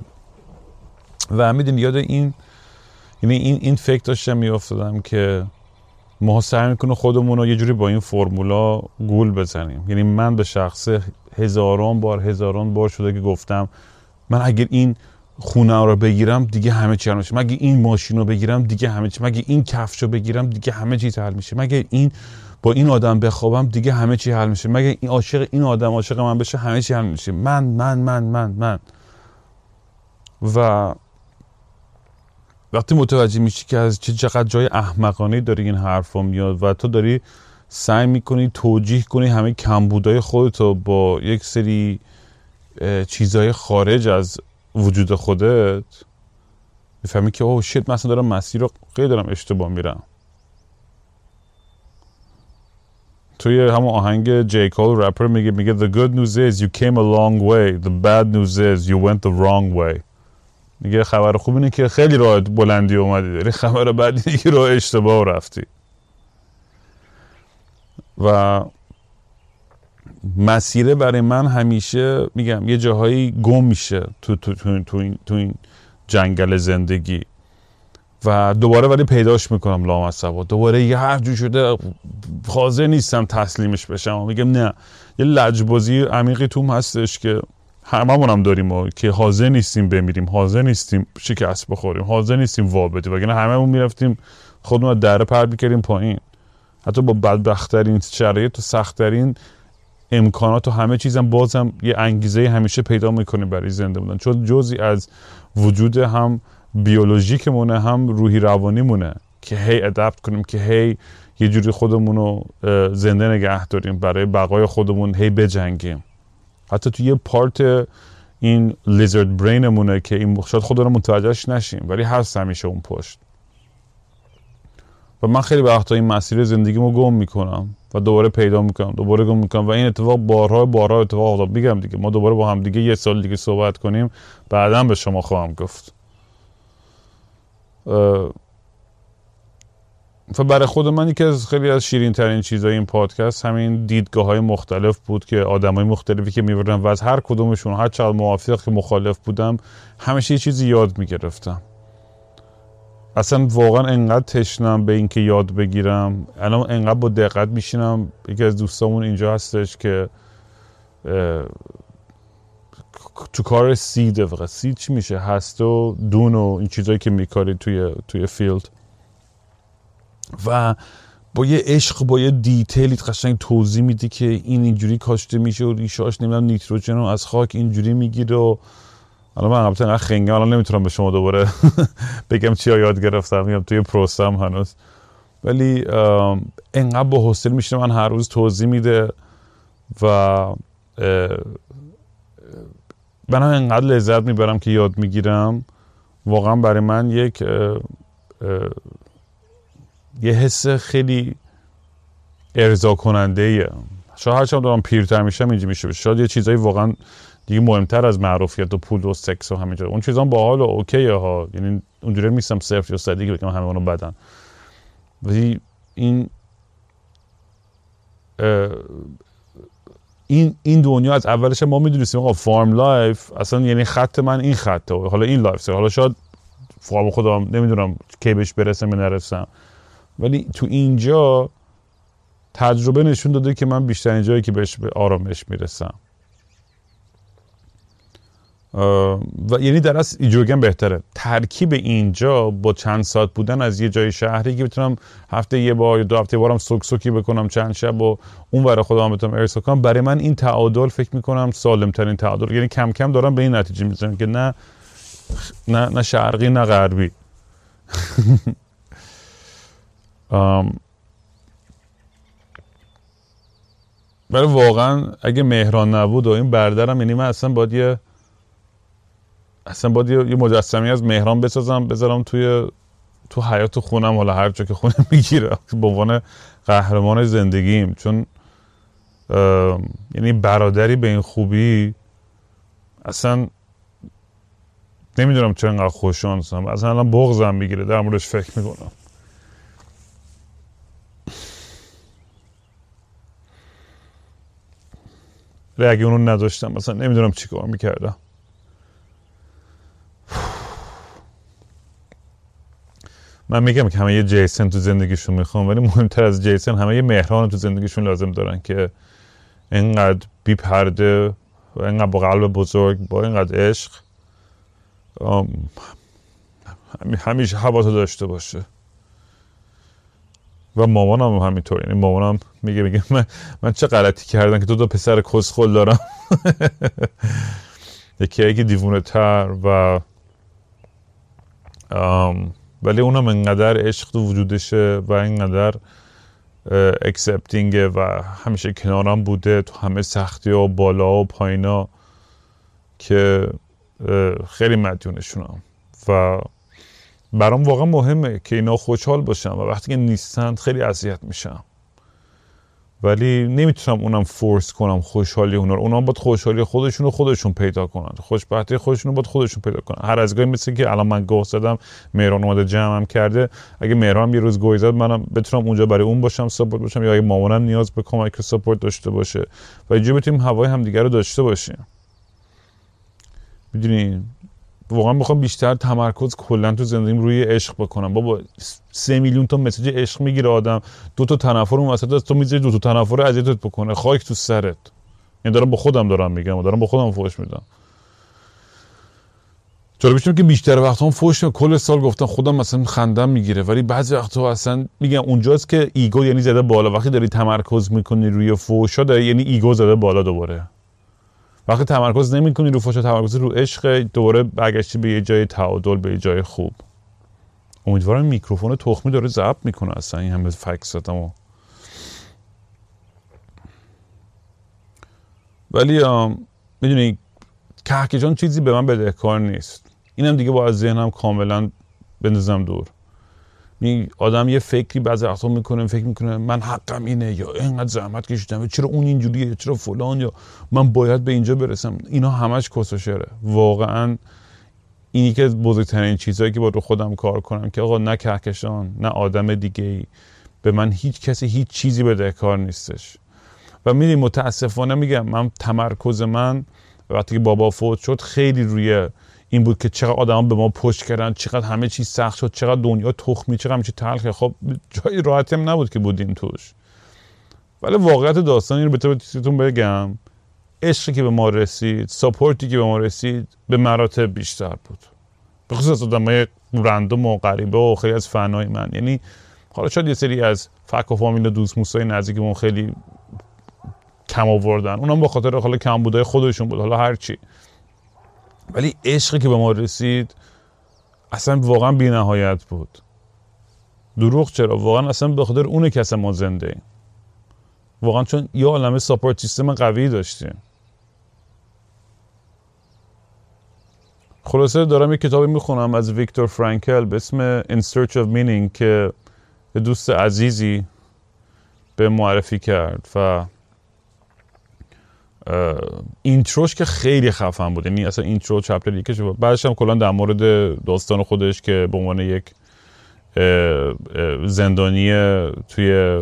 و می‌دونی یاد این یعنی این این فکر داشتم میافتادم که ما سعی می‌کنه خودمون رو یه جوری با این فرمولا گول بزنیم. یعنی من به شخص هزاران بار هزاران بار شده که گفتم من اگر این خونه رو بگیرم دیگه همه چی حل میشه. مگه این ماشین رو بگیرم دیگه همه چی. مگه این کفش رو بگیرم دیگه همه چی حل میشه. مگه این با این آدم بخوابم دیگه همه چی حل میشه. مگه این عاشق این آدم عاشق من بشه همه چی حل میشه. من من من من من. و وقتی متوجه میشی که از چه چقدر جای احمقانه داری این حرفا میاد و تو داری سعی می‌کنی توجیه کنی همه کمبودای خودتو با یک سری چیزهای خارج از وجود خودت می‌فهمی که اوه شیت مثلا دارم مسیر رو خیلی دارم اشتباه میرم. توی همون آهنگ جی کول رپر میگه میگه the good news is you came a long way. The bad news is you went the wrong way. میگه خبر خوب اینه که خیلی راه بلندی اومدی. داری خبر بعدی اینه که راه اشتباه رفتی. و مسیره برای من همیشه میگم یه جاهایی گم میشه تو, تو, تو, تو, این, تو این جنگل زندگی. و دوباره ولی پیداش می‌کنم لامصبا. دوباره یه هر جو شده حاضر نیستم تسلیمش بشم. میگم نه یه لجبازی عمیقی توم هستش که هممون هم داریم و که حاضر نیستیم بمیریم حاضر نیستیم شکست بخوریم حاضر نیستیم وا بدیم. وگرنه هممون می‌رفتیم خودمون دره پر می‌کردیم پایین. حتی با بدبختترین شرایط و سختترین امکانات و همه چیزم بازم یه انگیزه همیشه پیدا می‌کنیم برای زنده بودن. چون جزی از وجود هم بیولوژیکمونه هم روحی روانیمونه که هی ادپت کنیم که هی یه جوری خودمون رو زنده نگه داریم برای بقای خودمون هی بجنگیم. حتی تو یه پارت این لیزرد برینمونه که این شاید خودمون متوجهش نشیم ولی هست همیشه اون پشت. و من خیلی وقتا این مسیر زندگیمو گم می‌کنم. و دوباره پیدا می‌کنم. دوباره گم می‌کنم. و این اتفاق بارها بارها اتفاق افتاد. میگم دیگه ما دوباره با هم دیگه یه سال دیگه صحبت کنیم بعدا به شما خواهم گفت. و برای خود من یکی از خیلی از شیرین ترین چیزای این پادکست همین دیدگاه های مختلف بود که آدم های مختلفی که میبردن و از هر کدومشون هر چقدر موافق که مخالف بودم همیشه یه چیزی یاد می‌گرفتم. اصلا واقعا انقدر تشنم به اینکه یاد بگیرم. الان انقدر با دقت میشینم. یکی از دوستامون اینجا هستش که تو کار سیده فقط سید چی میشه؟ هست و دون و این چیزایی که میکاری توی توی فیلد. و با یه عشق با یه دیتیلی قشنگ توضیح میده که این اینجوری کاشته میشه و ریشاش نمی‌دونم نیتروژن رو از خاک اینجوری می‌گیره و الان من البته انقدر خنگه الان نمی‌تونم به شما دوباره <laughs> بگم چیا یاد گرفتم میگم توی پروسم هنوز. ولی انقدر با حوصله میشه من هر روز توضیح میده و من هم انقدر لذت می‌برم که یاد می‌گیرم. واقعا برای من یک یه حس خیلی ارضا کننده ایه شاید هرچند دارم پیرتر میشم اینجا میشه. شاید یه چیزایی واقعا دیگه مهمتر از معروفیت و پول و سکس و همینجا اون چیزا باحال و okay ه ها. یعنی اونجوری نیستم صفر یا صدی که بگم همه اونو بدن. ولی این این این دنیا از اولش ما می‌دونستیم آقا farm life اصلا یعنی خط من این خطه. حالا این life حالا شاید فارم خودم نمی‌دونم کی بهش برسم یا نرسم. ولی تو اینجا تجربه نشون داده که من بیشترین جایی که بهش به آرامش می‌رسم. و یعنی در از اینجورگم بهتره. ترکیب اینجا با چند ساعت بودن از یه جای شهری که بتونم هفته یه بار یا دو هفته بارم سوک سوکی بکنم چند شب و اون برای خودم بتونم ارسال کنم برای من این تعادل فکر می‌کنم سالم ترین تعادل. یعنی کم کم دارم به این نتیجه می‌زنم که نه نه نه شرقی نه غربی. <laughs> ولی واقعا اگه مهران نبود و این بردرم یعنی من اصلا باید یه اصلا باید یه مجسمی از مهران بسازم بذارم توی تو حیات خونم حالا هر جا که خونه <laughs> می‌گیره. به عنوان قهرمان زندگیم. چون یعنی برادری به این خوبی اصلا نمی‌دونم چرا انقدر خوششانسم. اصلا الان بغضم می‌گیره در موردش فکر می‌کنم. ولی اگه اونو نداشتم مثلا نمی‌دونم چی کار می‌کردم. من میگم که همه یه جیسن تو زندگیشون می‌خوام ولی مهمتر از جیسن همه یه مهران تو زندگیشون لازم دارن که اینقدر بی پرده و اینقدر با قلب بزرگ با اینقدر عشق همیشه حواسو داشته باشه. و مامانم هم همینطور یعنی مامانم میگه میگه من, من چه غلطی کردم که دو تا پسر کسخل دارم. <laughs> یکی یکی دیوونه تر و ولی اونم انقدر عشق تو وجودشه و اینقدر اکسپتینگه و همیشه کنارم بوده تو همه سختی و بالا و پایینا که خیلی مدیونشونم و برام واقعا مهمه که اینا خوشحال باشن و وقتی که نیستند خیلی اذیت میشم ولی نمی‌تونم اونم فورس کنم خوشحالی اونا رو. اونم باید خوشحالی خودشون رو خودشون پیدا کنن. خوشبختی خودشون رو باید خودشون پیدا کنن. هر از گاهی مثل که الان من گوه زدم مهران اومده جمعم کرده. اگه مهران یه روز گوی زد منم بتونم اونجا برای اون باشم سپورت باشم یا اگه مامانم نیاز به کمک سپورت داشته باشه. و اینجوری بتونیم هوای همدیگه رو داشته باشیم. می‌دونین واقعا می‌خوام بیشتر تمرکز کلا تو زندگیم روی عشق بکنم. بابا سه میلیون تا مسیج عشق می‌گیره آدم. دو تا تنفر اون وسط تو می‌ذاری دو تا تنفر اذیتت بکنه. خاک تو سرت. این یعنی دارم با خودم دارم میگم و دارم با خودم فوش میدم. جالبش که بیشتر وقت هم فوش کل سال گفتم خودم مثلا خندم می‌گیره ولی بعضی وقتا اصلا میگم اونجاست که ایگو یعنی زده بالا. وقتی داری تمرکز می‌کنی روی فوشا داری یعنی ایگو زده بالا دوباره. وقتی تمرکز نمی‌کنی رو فوشا تمرکز رو عشق دوباره برگشتی به یه جای تعادل به یه جای خوب. امیدوارم میکروفون تخمی داره ضبط می‌کنه اصلا این همه فکس و ولی می‌دونی کهکشان چیزی به من بدهکار نیست. اینم دیگه با از ذهنم کاملا بندازم دور. آدم یه فکری بعضی وقتا می‌کنه فکر می‌کنه من حقم اینه یا اینقدر زحمت کشیدم چرا اون اینجوریه چرا فلان یا من باید به اینجا برسم؟ اینا همش کسوشره واقعا اینی که بزرگترین چیزهایی که با رو خودم کار کنم که آقا نه کهکشان نه آدم دیگه ای به من هیچ کسی هیچ چیزی به کار نیستش. و می‌دونی متاسفانه میگم من تمرکز من وقتی که بابا فوت شد خیلی روی این بود که چقدر آدم به ما پشت کردن چقدر همه چیز سخت شد چقدر دنیا تخمی چقدر چیز تلخه خب جای راحتی هم نبود که بودیم توش. ولی واقعیت داستان این رو به بگم عشقی که به ما رسید ساپورتی که به ما رسید به مراتب بیشتر بود. به خصوص های رندوم و غریبه و خیلی از فنای من. یعنی حالا شاید یه سری از فک و فامیل و دوست موسای نزدیکمون خیلی کم آوردن. اونم با خاطر حالا کم بودای خودشون بود. حالا هرچی ولی عشقی که به ما رسید اصلا واقعا بی نهایت بود. دروغ چرا؟ واقعا اصلا به خاطر اونه که اصلا ما زنده ایم. واقعا چون یه عالمه ساپورت سیستم قوی داشتیم. خلاصه دارم یه کتابی می‌خونم از ویکتور فرانکل به اسم In Search of Meaning که دوست عزیزی به معرفی کرد و intro ش که خیلی خفن بود. یعنی اصلا intro chapter یکش بعدش هم کلا در مورد داستان خودش که به عنوان یک زندانی توی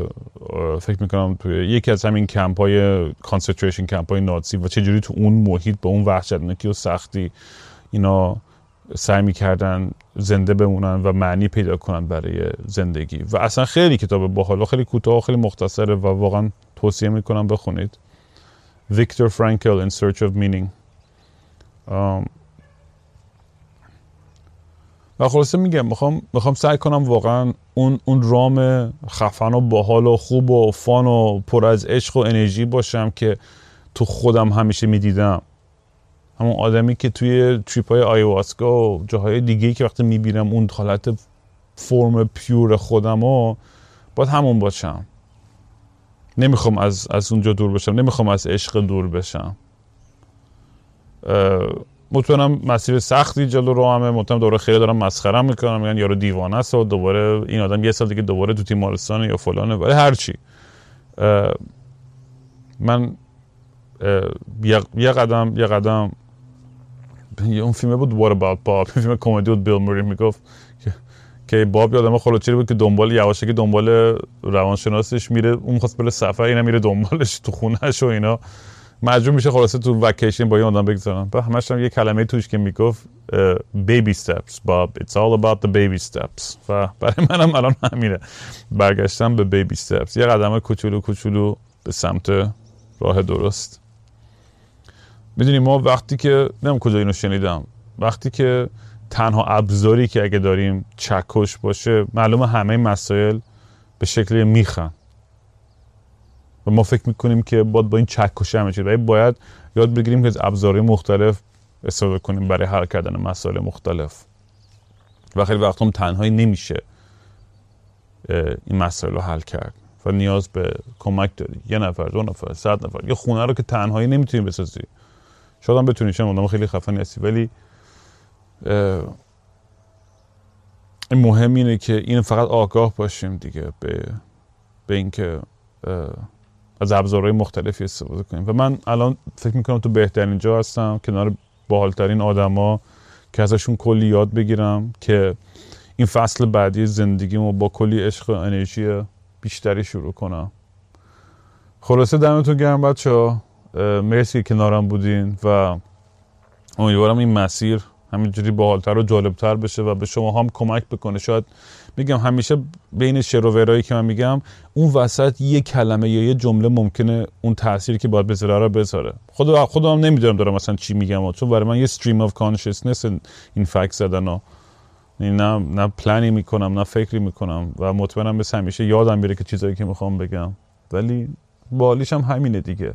فکر می‌کنم توی یکی از همین کمپ های concentration camp های نازی و چجوری تو اون محیط با اون وحشتناکی و سختی اینا سعی می‌کردن زنده بمونن و معنی پیدا کنن برای زندگی. و اصلا خیلی کتاب باحال خیلی کوتاه و خیلی مختصره و واقعا توصیه می‌کنم بخونید. Viktor Frankl In Search of Meaning. و خلاصه میگم می‌خوام می‌خوام سعی کنم واقعا اون اون رام خفن و باحال و خوب و فان و پر از عشق و انرژی باشم که تو خودم همیشه می‌دیدم. همون آدمی که توی تریپ های آیواسکا و جاهای دیگه که وقتی می‌بینم اون حالت فرم پیور خودم و باید همون باشم. نمی‌خوام از, از اونجا دور بشم. نمی‌خوام از عشق دور بشم. مطمئنم مسیر سختی جلو رو همه. مطمئنم دوباره خیلی دارم مسخره می‌کنم. میگن یارو دیوانه است و دوباره این آدم یه سال دیگه دوباره تو تیمارستان یا فلانه. ولی هرچی من یه قدم یه قدم اون فیلم بود What About Bob فیلم کمدی بود بیل موری می‌گفت. که باب یادم خلوچی بود که دنبال یواشکی دنبال روانشناسش میره اون خواست بره سفر اینا میره دنبالش تو خونهش و اینا. مجبور میشه خلاصه تو وکیشن با این آدم بگذارن. و همش هم یه کلمه توش که می‌گفت بیبی steps باب. It's all about the baby steps. و برای منم الان همینه. برگشتم به بیبی steps. یه قدم کوچولو کوچولو به سمت راه درست. می‌دونی ما وقتی که نمیم کجا اینو شنیدم. وقتی که تنها ابزاری که اگه داریم چکش باشه معلوم همه مسائل به شکل میخن. و ما فکر می‌کنیم که باید با این چکش همه چیز. باید یاد بگیریم که از ابزارهای مختلف استفاده کنیم برای حل کردن مسائل مختلف. و خیلی وقت هم تنهایی نمیشه این مسائل رو حل کرد. و نیاز به کمک داری. یه نفر دو نفر صد نفر. یه خونه رو که تنهایی نمی‌تونی بسازی. شاید هم بتونی چون خیلی خفنی هستی. ولی مهم اینه که این فقط آگاه باشیم دیگه به به اینکه از ابزارهای مختلفی استفاده کنیم. و من الان فکر می‌کنم تو بهترین جا هستم کنار باحالترین آدما که ازشون کلی یاد بگیرم که این فصل بعدی زندگیمو با کلی عشق و انرژی بیشتری شروع کنم. خلاصه دمتون گرم بچه ها مرسی کنارم بودین و امیدوارم این مسیر همینجوری باحالتر و جالبتر بشه و به شما هم کمک بکنه. شاید میگم همیشه بین شروورایی که من میگم اون وسط یه کلمه یا یه جمله ممکنه اون تاثیری که باید بذاره رو بذاره. خود خودم نمی‌دونم دارم مثلا چی میگم چون برای من یه stream of consciousness این فکت زدن و نه نه پلنی می‌کنم نه فکری می‌کنم و مطمئنم به همیشه یادم میره که چیزایی که می‌خوام بگم. ولی بالیش هم همینه دیگه.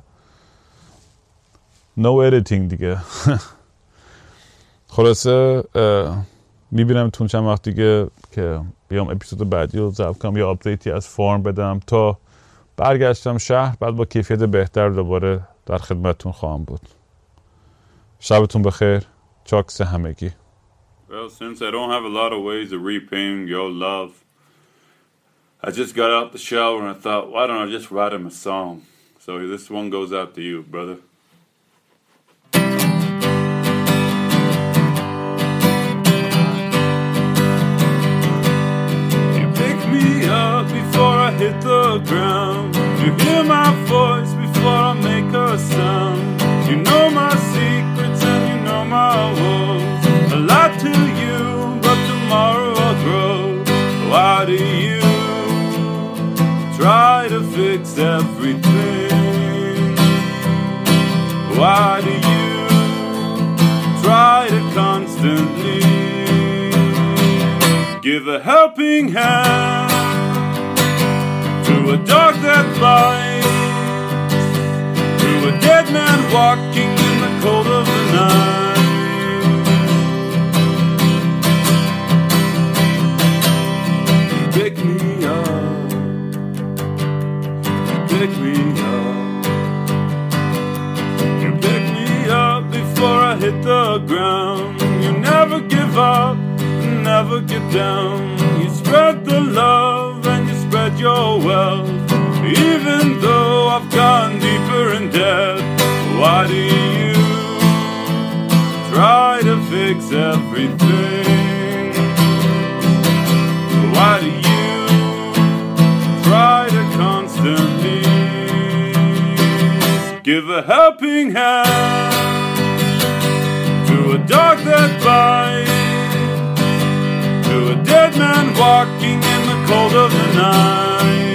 No editing دیگه. <laughs> خلاصه می‌بینم تون چند وقت دیگه که بیام اپیزود بعدی رو ضبط کنم یا آپدیتی از فرم بدم تا برگشتم شهر بعد با کیفیت بهتر دوباره در خدمتتون خواهم بود شبتون بخیر چاکس همگی
Well, since I don't have a lot of ways of repaying your love, I just got out the shower and I thought, why don't I just write him a song? So this one goes out to you, brother. Hit the ground. You hear my voice before I make a sound. You know my secrets and you know my woes. A lot to you, but tomorrow I'll grow. Why do you try to fix everything? Why do you try to constantly give a helping hand? A dog that bites, to a dead man walking in the cold of the night. You Pick me up, you pick me up, you pick me up before I hit the ground. You never give up, never get down. You spread the love spread your wealth. Even though I've gone deeper in debt, why do you try to fix everything? Why do you try to constantly give a helping hand to a dog that bites? To a dead man walking in cold of the night.